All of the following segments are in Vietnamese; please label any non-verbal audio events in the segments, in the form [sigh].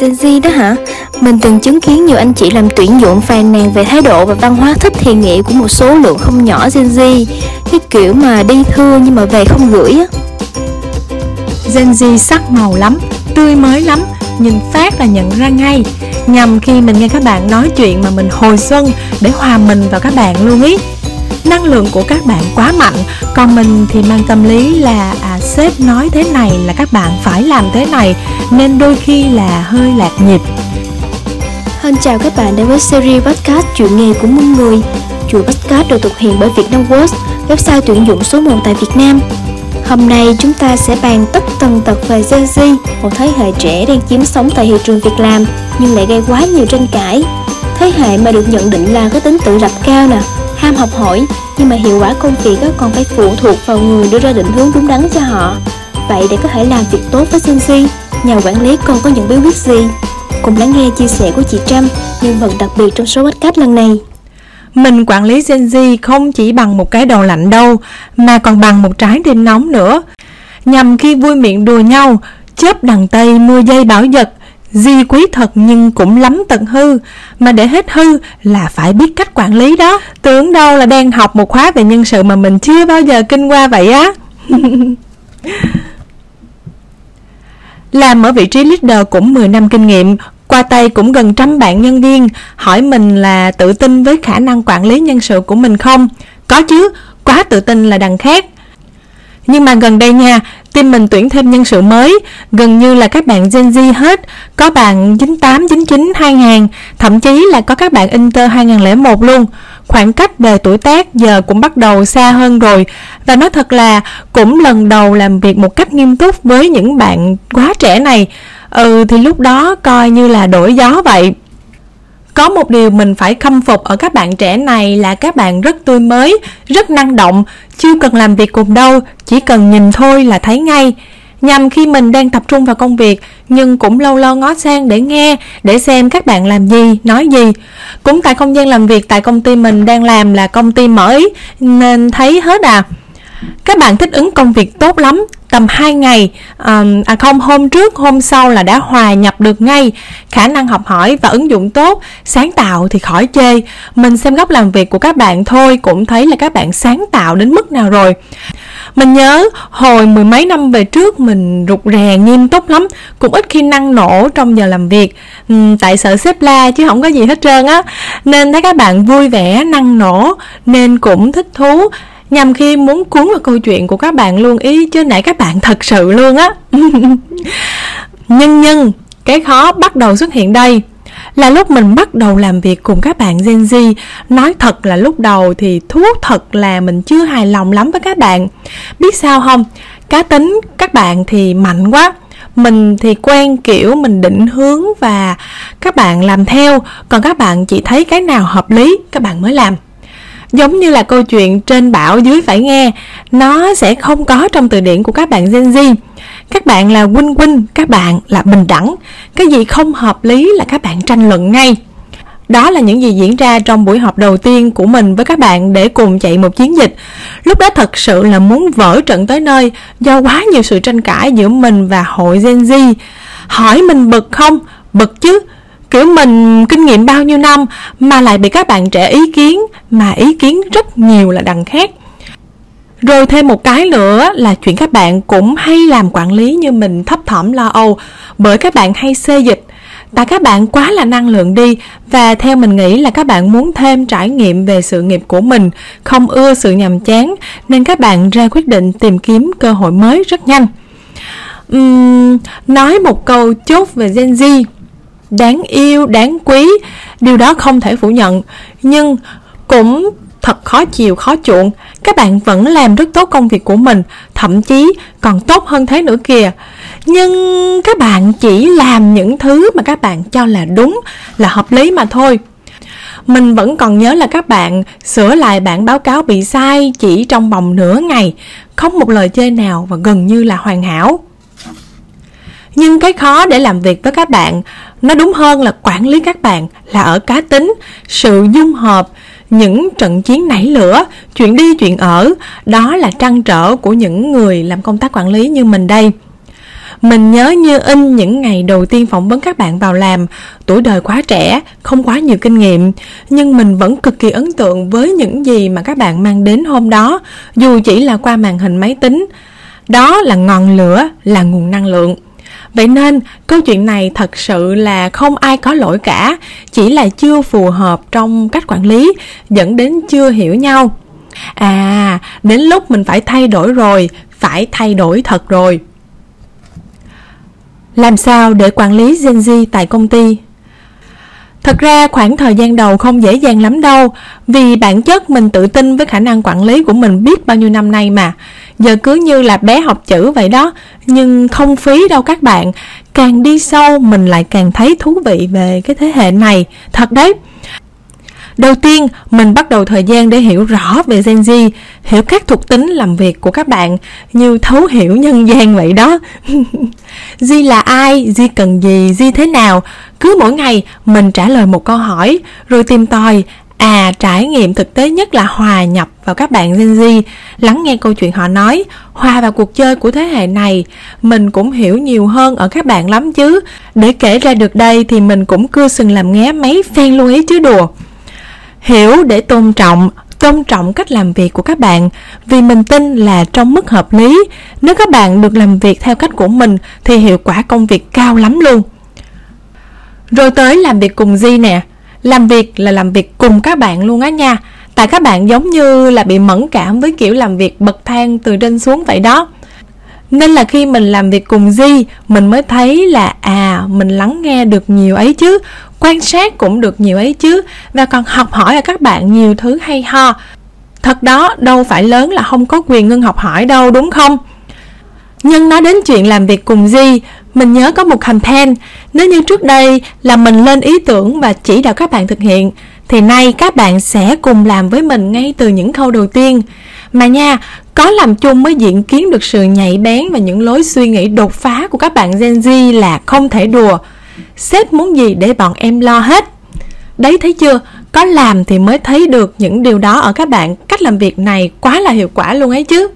Gen Z đó hả? Mình từng chứng kiến nhiều anh chị làm tuyển dụng phàn nàn về thái độ và văn hóa thích thì nghị của một số lượng không nhỏ Gen Z. Cái kiểu mà đi thưa nhưng mà về không gửi á. Gen Z sắc màu lắm, tươi mới lắm nhìn phát là nhận ra ngay. Nhằm khi mình nghe các bạn nói chuyện mà mình hồi xuân Để hòa mình vào các bạn luôn ý. Năng lượng của các bạn quá mạnh còn mình thì mang tâm lý là à, sếp nói thế này là các bạn phải làm thế này nên đôi khi là hơi lạc nhịp. Hân chào các bạn đến với series podcast chuyện nghề của muôn người. Chuỗi podcast được thực hiện bởi Vietnam Works, website tuyển dụng số 1 tại Việt Nam. Hôm nay chúng ta sẽ bàn tất tần tật về Gen Z, một thế hệ trẻ đang chiếm sống tại thị trường việc làm nhưng lại gây quá nhiều tranh cãi. Thế hệ mà được nhận định là có tính tự lập cao nè, ham học hỏi nhưng mà hiệu quả công việc còn phải phụ thuộc vào người đưa ra định hướng đúng đắn cho họ. Vậy để có thể làm việc tốt với Gen nhà quản lý còn có những bí quyết gì? Cùng lắng nghe chia sẻ của chị Trâm, nhân vật đặc biệt trong số podcast lần này. Mình quản lý Gen Z không chỉ bằng một cái đầu lạnh đâu, mà còn bằng một trái tim nóng nữa. Nhằm khi vui miệng đùa nhau, chớp đằng tay mưa dây bảo giật Di quý thật nhưng cũng lắm tận hư Mà để hết hư là phải biết cách quản lý đó. Tưởng đâu là đang học một khóa về nhân sự mà mình chưa bao giờ kinh qua vậy á. [laughs] Làm ở vị trí leader cũng 10 năm kinh nghiệm Qua tay cũng gần trăm bạn nhân viên Hỏi mình là tự tin với khả năng quản lý nhân sự của mình không? Có chứ, quá tự tin là đằng khác nhưng mà gần đây nha, team mình tuyển thêm nhân sự mới, gần như là các bạn Gen Z hết, có bạn 98, 99, 2000, thậm chí là có các bạn Inter 2001 luôn. Khoảng cách về tuổi tác giờ cũng bắt đầu xa hơn rồi. Và nói thật là cũng lần đầu làm việc một cách nghiêm túc với những bạn quá trẻ này. Ừ thì lúc đó coi như là đổi gió vậy có một điều mình phải khâm phục ở các bạn trẻ này là các bạn rất tươi mới, rất năng động, chưa cần làm việc cùng đâu, chỉ cần nhìn thôi là thấy ngay. Nhằm khi mình đang tập trung vào công việc Nhưng cũng lâu lâu ngó sang để nghe Để xem các bạn làm gì, nói gì Cũng tại không gian làm việc tại công ty mình đang làm là công ty mới Nên thấy hết à các bạn thích ứng công việc tốt lắm tầm 2 ngày um, à không hôm trước hôm sau là đã hòa nhập được ngay. Khả năng học hỏi và ứng dụng tốt sáng tạo thì khỏi chê. Mình xem góc làm việc của các bạn thôi cũng thấy là các bạn sáng tạo đến mức nào rồi. Mình nhớ hồi mười mấy năm về trước mình rụt rè nghiêm túc lắm cũng ít khi năng nổ trong giờ làm việc. Uhm, tại sợ xếp la chứ không có gì hết trơn á. Nên thấy các bạn vui vẻ năng nổ nên cũng thích thú nhằm khi muốn cuốn vào câu chuyện của các bạn luôn, ý chứ nãy các bạn thật sự luôn á. [laughs] Nhân nhân, cái khó bắt đầu xuất hiện đây là lúc mình bắt đầu làm việc cùng các bạn Gen Z. Nói thật là lúc đầu thì thú thật là mình chưa hài lòng lắm với các bạn. Biết sao không? Cá tính các bạn thì mạnh quá. Mình thì quen kiểu mình định hướng và các bạn làm theo. Còn các bạn chỉ thấy cái nào hợp lý, các bạn mới làm giống như là câu chuyện trên bảo dưới phải nghe, nó sẽ không có trong từ điển của các bạn Gen Z. Các bạn là win win, các bạn là bình đẳng. Cái gì không hợp lý là các bạn tranh luận ngay. Đó là những gì diễn ra trong buổi họp đầu tiên của mình với các bạn để cùng chạy một chiến dịch. Lúc đó thật sự là muốn vỡ trận tới nơi do quá nhiều sự tranh cãi giữa mình và hội Gen Z. Hỏi mình bực không? Bực chứ kiểu mình kinh nghiệm bao nhiêu năm mà lại bị các bạn trẻ ý kiến mà ý kiến rất nhiều là đằng khác. Rồi thêm một cái nữa là chuyện các bạn cũng hay làm quản lý như mình thấp thỏm lo âu bởi các bạn hay xê dịch. Tại các bạn quá là năng lượng đi và theo mình nghĩ là các bạn muốn thêm trải nghiệm về sự nghiệp của mình không ưa sự nhàm chán nên các bạn ra quyết định tìm kiếm cơ hội mới rất nhanh. Uhm, nói một câu chốt về Gen Z đáng yêu, đáng quý, điều đó không thể phủ nhận. Nhưng cũng thật khó chịu, khó chuộng. Các bạn vẫn làm rất tốt công việc của mình, thậm chí còn tốt hơn thế nữa kìa. Nhưng các bạn chỉ làm những thứ mà các bạn cho là đúng, là hợp lý mà thôi. Mình vẫn còn nhớ là các bạn sửa lại bản báo cáo bị sai chỉ trong vòng nửa ngày, không một lời chê nào và gần như là hoàn hảo nhưng cái khó để làm việc với các bạn nó đúng hơn là quản lý các bạn là ở cá tính sự dung hợp những trận chiến nảy lửa chuyện đi chuyện ở đó là trăn trở của những người làm công tác quản lý như mình đây Mình nhớ như in những ngày đầu tiên phỏng vấn các bạn vào làm, tuổi đời quá trẻ, không quá nhiều kinh nghiệm, nhưng mình vẫn cực kỳ ấn tượng với những gì mà các bạn mang đến hôm đó, dù chỉ là qua màn hình máy tính. Đó là ngọn lửa, là nguồn năng lượng. Vậy nên câu chuyện này thật sự là không ai có lỗi cả, chỉ là chưa phù hợp trong cách quản lý, dẫn đến chưa hiểu nhau. À, đến lúc mình phải thay đổi rồi, phải thay đổi thật rồi. Làm sao để quản lý Gen Z tại công ty? Thật ra khoảng thời gian đầu không dễ dàng lắm đâu Vì bản chất mình tự tin với khả năng quản lý của mình biết bao nhiêu năm nay mà Giờ cứ như là bé học chữ vậy đó Nhưng không phí đâu các bạn Càng đi sâu mình lại càng thấy thú vị về cái thế hệ này Thật đấy Đầu tiên, mình bắt đầu thời gian để hiểu rõ về Gen Z, hiểu các thuộc tính làm việc của các bạn như thấu hiểu nhân gian vậy đó. [laughs] Z là ai, Z cần gì, Z thế nào? Cứ mỗi ngày mình trả lời một câu hỏi, rồi tìm tòi, À, trải nghiệm thực tế nhất là hòa nhập vào các bạn Gen Z, lắng nghe câu chuyện họ nói, hòa vào cuộc chơi của thế hệ này. Mình cũng hiểu nhiều hơn ở các bạn lắm chứ. Để kể ra được đây thì mình cũng cưa sừng làm nghé mấy phen luôn ấy chứ đùa hiểu để tôn trọng tôn trọng cách làm việc của các bạn vì mình tin là trong mức hợp lý nếu các bạn được làm việc theo cách của mình thì hiệu quả công việc cao lắm luôn rồi tới làm việc cùng Di nè làm việc là làm việc cùng các bạn luôn á nha. Tại các bạn giống như là bị mẫn cảm với kiểu làm việc bậc thang từ trên xuống vậy đó. Nên là khi mình làm việc cùng Di mình mới thấy là à mình lắng nghe được nhiều ấy chứ, quan sát cũng được nhiều ấy chứ, và còn học hỏi ở các bạn nhiều thứ hay ho. Thật đó, đâu phải lớn là không có quyền ngưng học hỏi đâu, đúng không? Nhưng nói đến chuyện làm việc cùng Di mình nhớ có một campaign, nếu như trước đây là mình lên ý tưởng và chỉ đạo các bạn thực hiện, thì nay các bạn sẽ cùng làm với mình ngay từ những khâu đầu tiên. Mà nha, có làm chung mới diễn kiến được sự nhạy bén và những lối suy nghĩ đột phá của các bạn Gen Z là không thể đùa. Sếp muốn gì để bọn em lo hết? Đấy, thấy chưa? Có làm thì mới thấy được những điều đó ở các bạn. Cách làm việc này quá là hiệu quả luôn ấy chứ.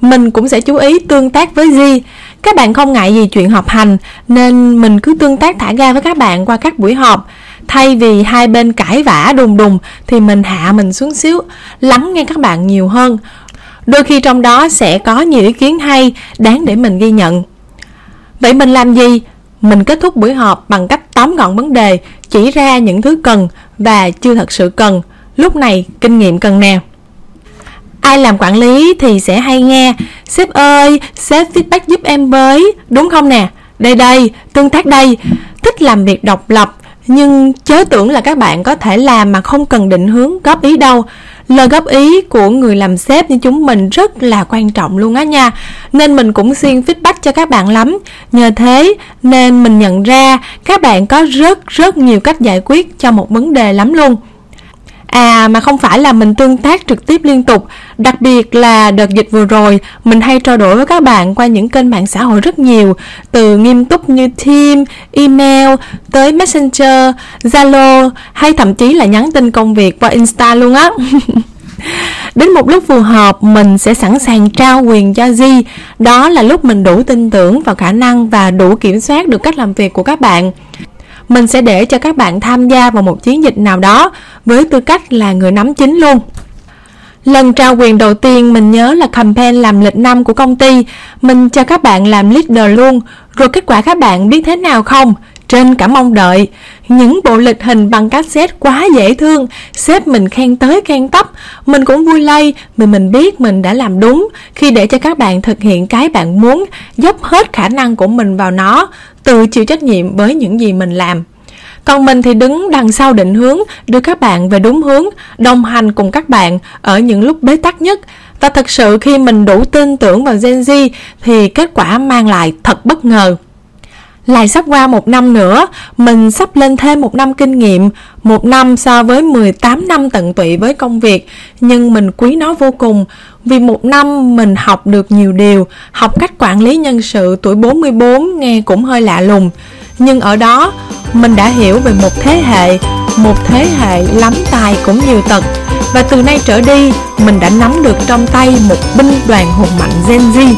Mình cũng sẽ chú ý tương tác với Di các bạn không ngại gì chuyện họp hành, nên mình cứ tương tác thả ga với các bạn qua các buổi họp. Thay vì hai bên cãi vã đùng đùng, thì mình hạ mình xuống xíu, lắng nghe các bạn nhiều hơn. Đôi khi trong đó sẽ có nhiều ý kiến hay, đáng để mình ghi nhận. Vậy mình làm gì? Mình kết thúc buổi họp bằng cách tóm gọn vấn đề, chỉ ra những thứ cần và chưa thật sự cần. Lúc này kinh nghiệm cần nè ai làm quản lý thì sẽ hay nghe. Sếp ơi, sếp feedback giúp em với, đúng không nè? Đây đây, tương tác đây. Thích làm việc độc lập, nhưng chớ tưởng là các bạn có thể làm mà không cần định hướng góp ý đâu. Lời góp ý của người làm sếp như chúng mình rất là quan trọng luôn á nha. Nên mình cũng xuyên feedback cho các bạn lắm. Nhờ thế nên mình nhận ra các bạn có rất rất nhiều cách giải quyết cho một vấn đề lắm luôn. À mà không phải là mình tương tác trực tiếp liên tục. Đặc biệt là đợt dịch vừa rồi Mình hay trao đổi với các bạn qua những kênh mạng xã hội rất nhiều Từ nghiêm túc như Team, email, tới Messenger, Zalo Hay thậm chí là nhắn tin công việc qua Insta luôn á. [laughs] Đến một lúc phù hợp mình sẽ sẵn sàng trao quyền cho Di Đó là lúc mình đủ tin tưởng vào khả năng và đủ kiểm soát được cách làm việc của các bạn mình sẽ để cho các bạn tham gia vào một chiến dịch nào đó với tư cách là người nắm chính luôn. Lần trao quyền đầu tiên, mình nhớ là campaign làm lịch năm của công ty. Mình cho các bạn làm leader luôn. Rồi kết quả các bạn biết thế nào không? Trên cả mong đợi. Những bộ lịch hình bằng cassette quá dễ thương, Sếp mình khen tới khen tấp. Mình cũng vui lây Vì mình biết mình đã làm đúng Khi để cho các bạn thực hiện cái bạn muốn, Dốc hết khả năng của mình vào nó, Tự chịu trách nhiệm với những gì mình làm. Còn mình thì đứng đằng sau định hướng, đưa các bạn về đúng hướng, đồng hành cùng các bạn ở những lúc bế tắc nhất. Và thật sự khi mình đủ tin tưởng vào Gen Z thì kết quả mang lại thật bất ngờ lại sắp qua một năm nữa, mình sắp lên thêm một năm kinh nghiệm, một năm so với 18 năm tận tụy với công việc, nhưng mình quý nó vô cùng, vì một năm mình học được nhiều điều, học cách quản lý nhân sự tuổi 44 nghe cũng hơi lạ lùng, nhưng ở đó mình đã hiểu về một thế hệ, một thế hệ lắm tài cũng nhiều tật, và từ nay trở đi, mình đã nắm được trong tay một binh đoàn hùng mạnh Gen Z.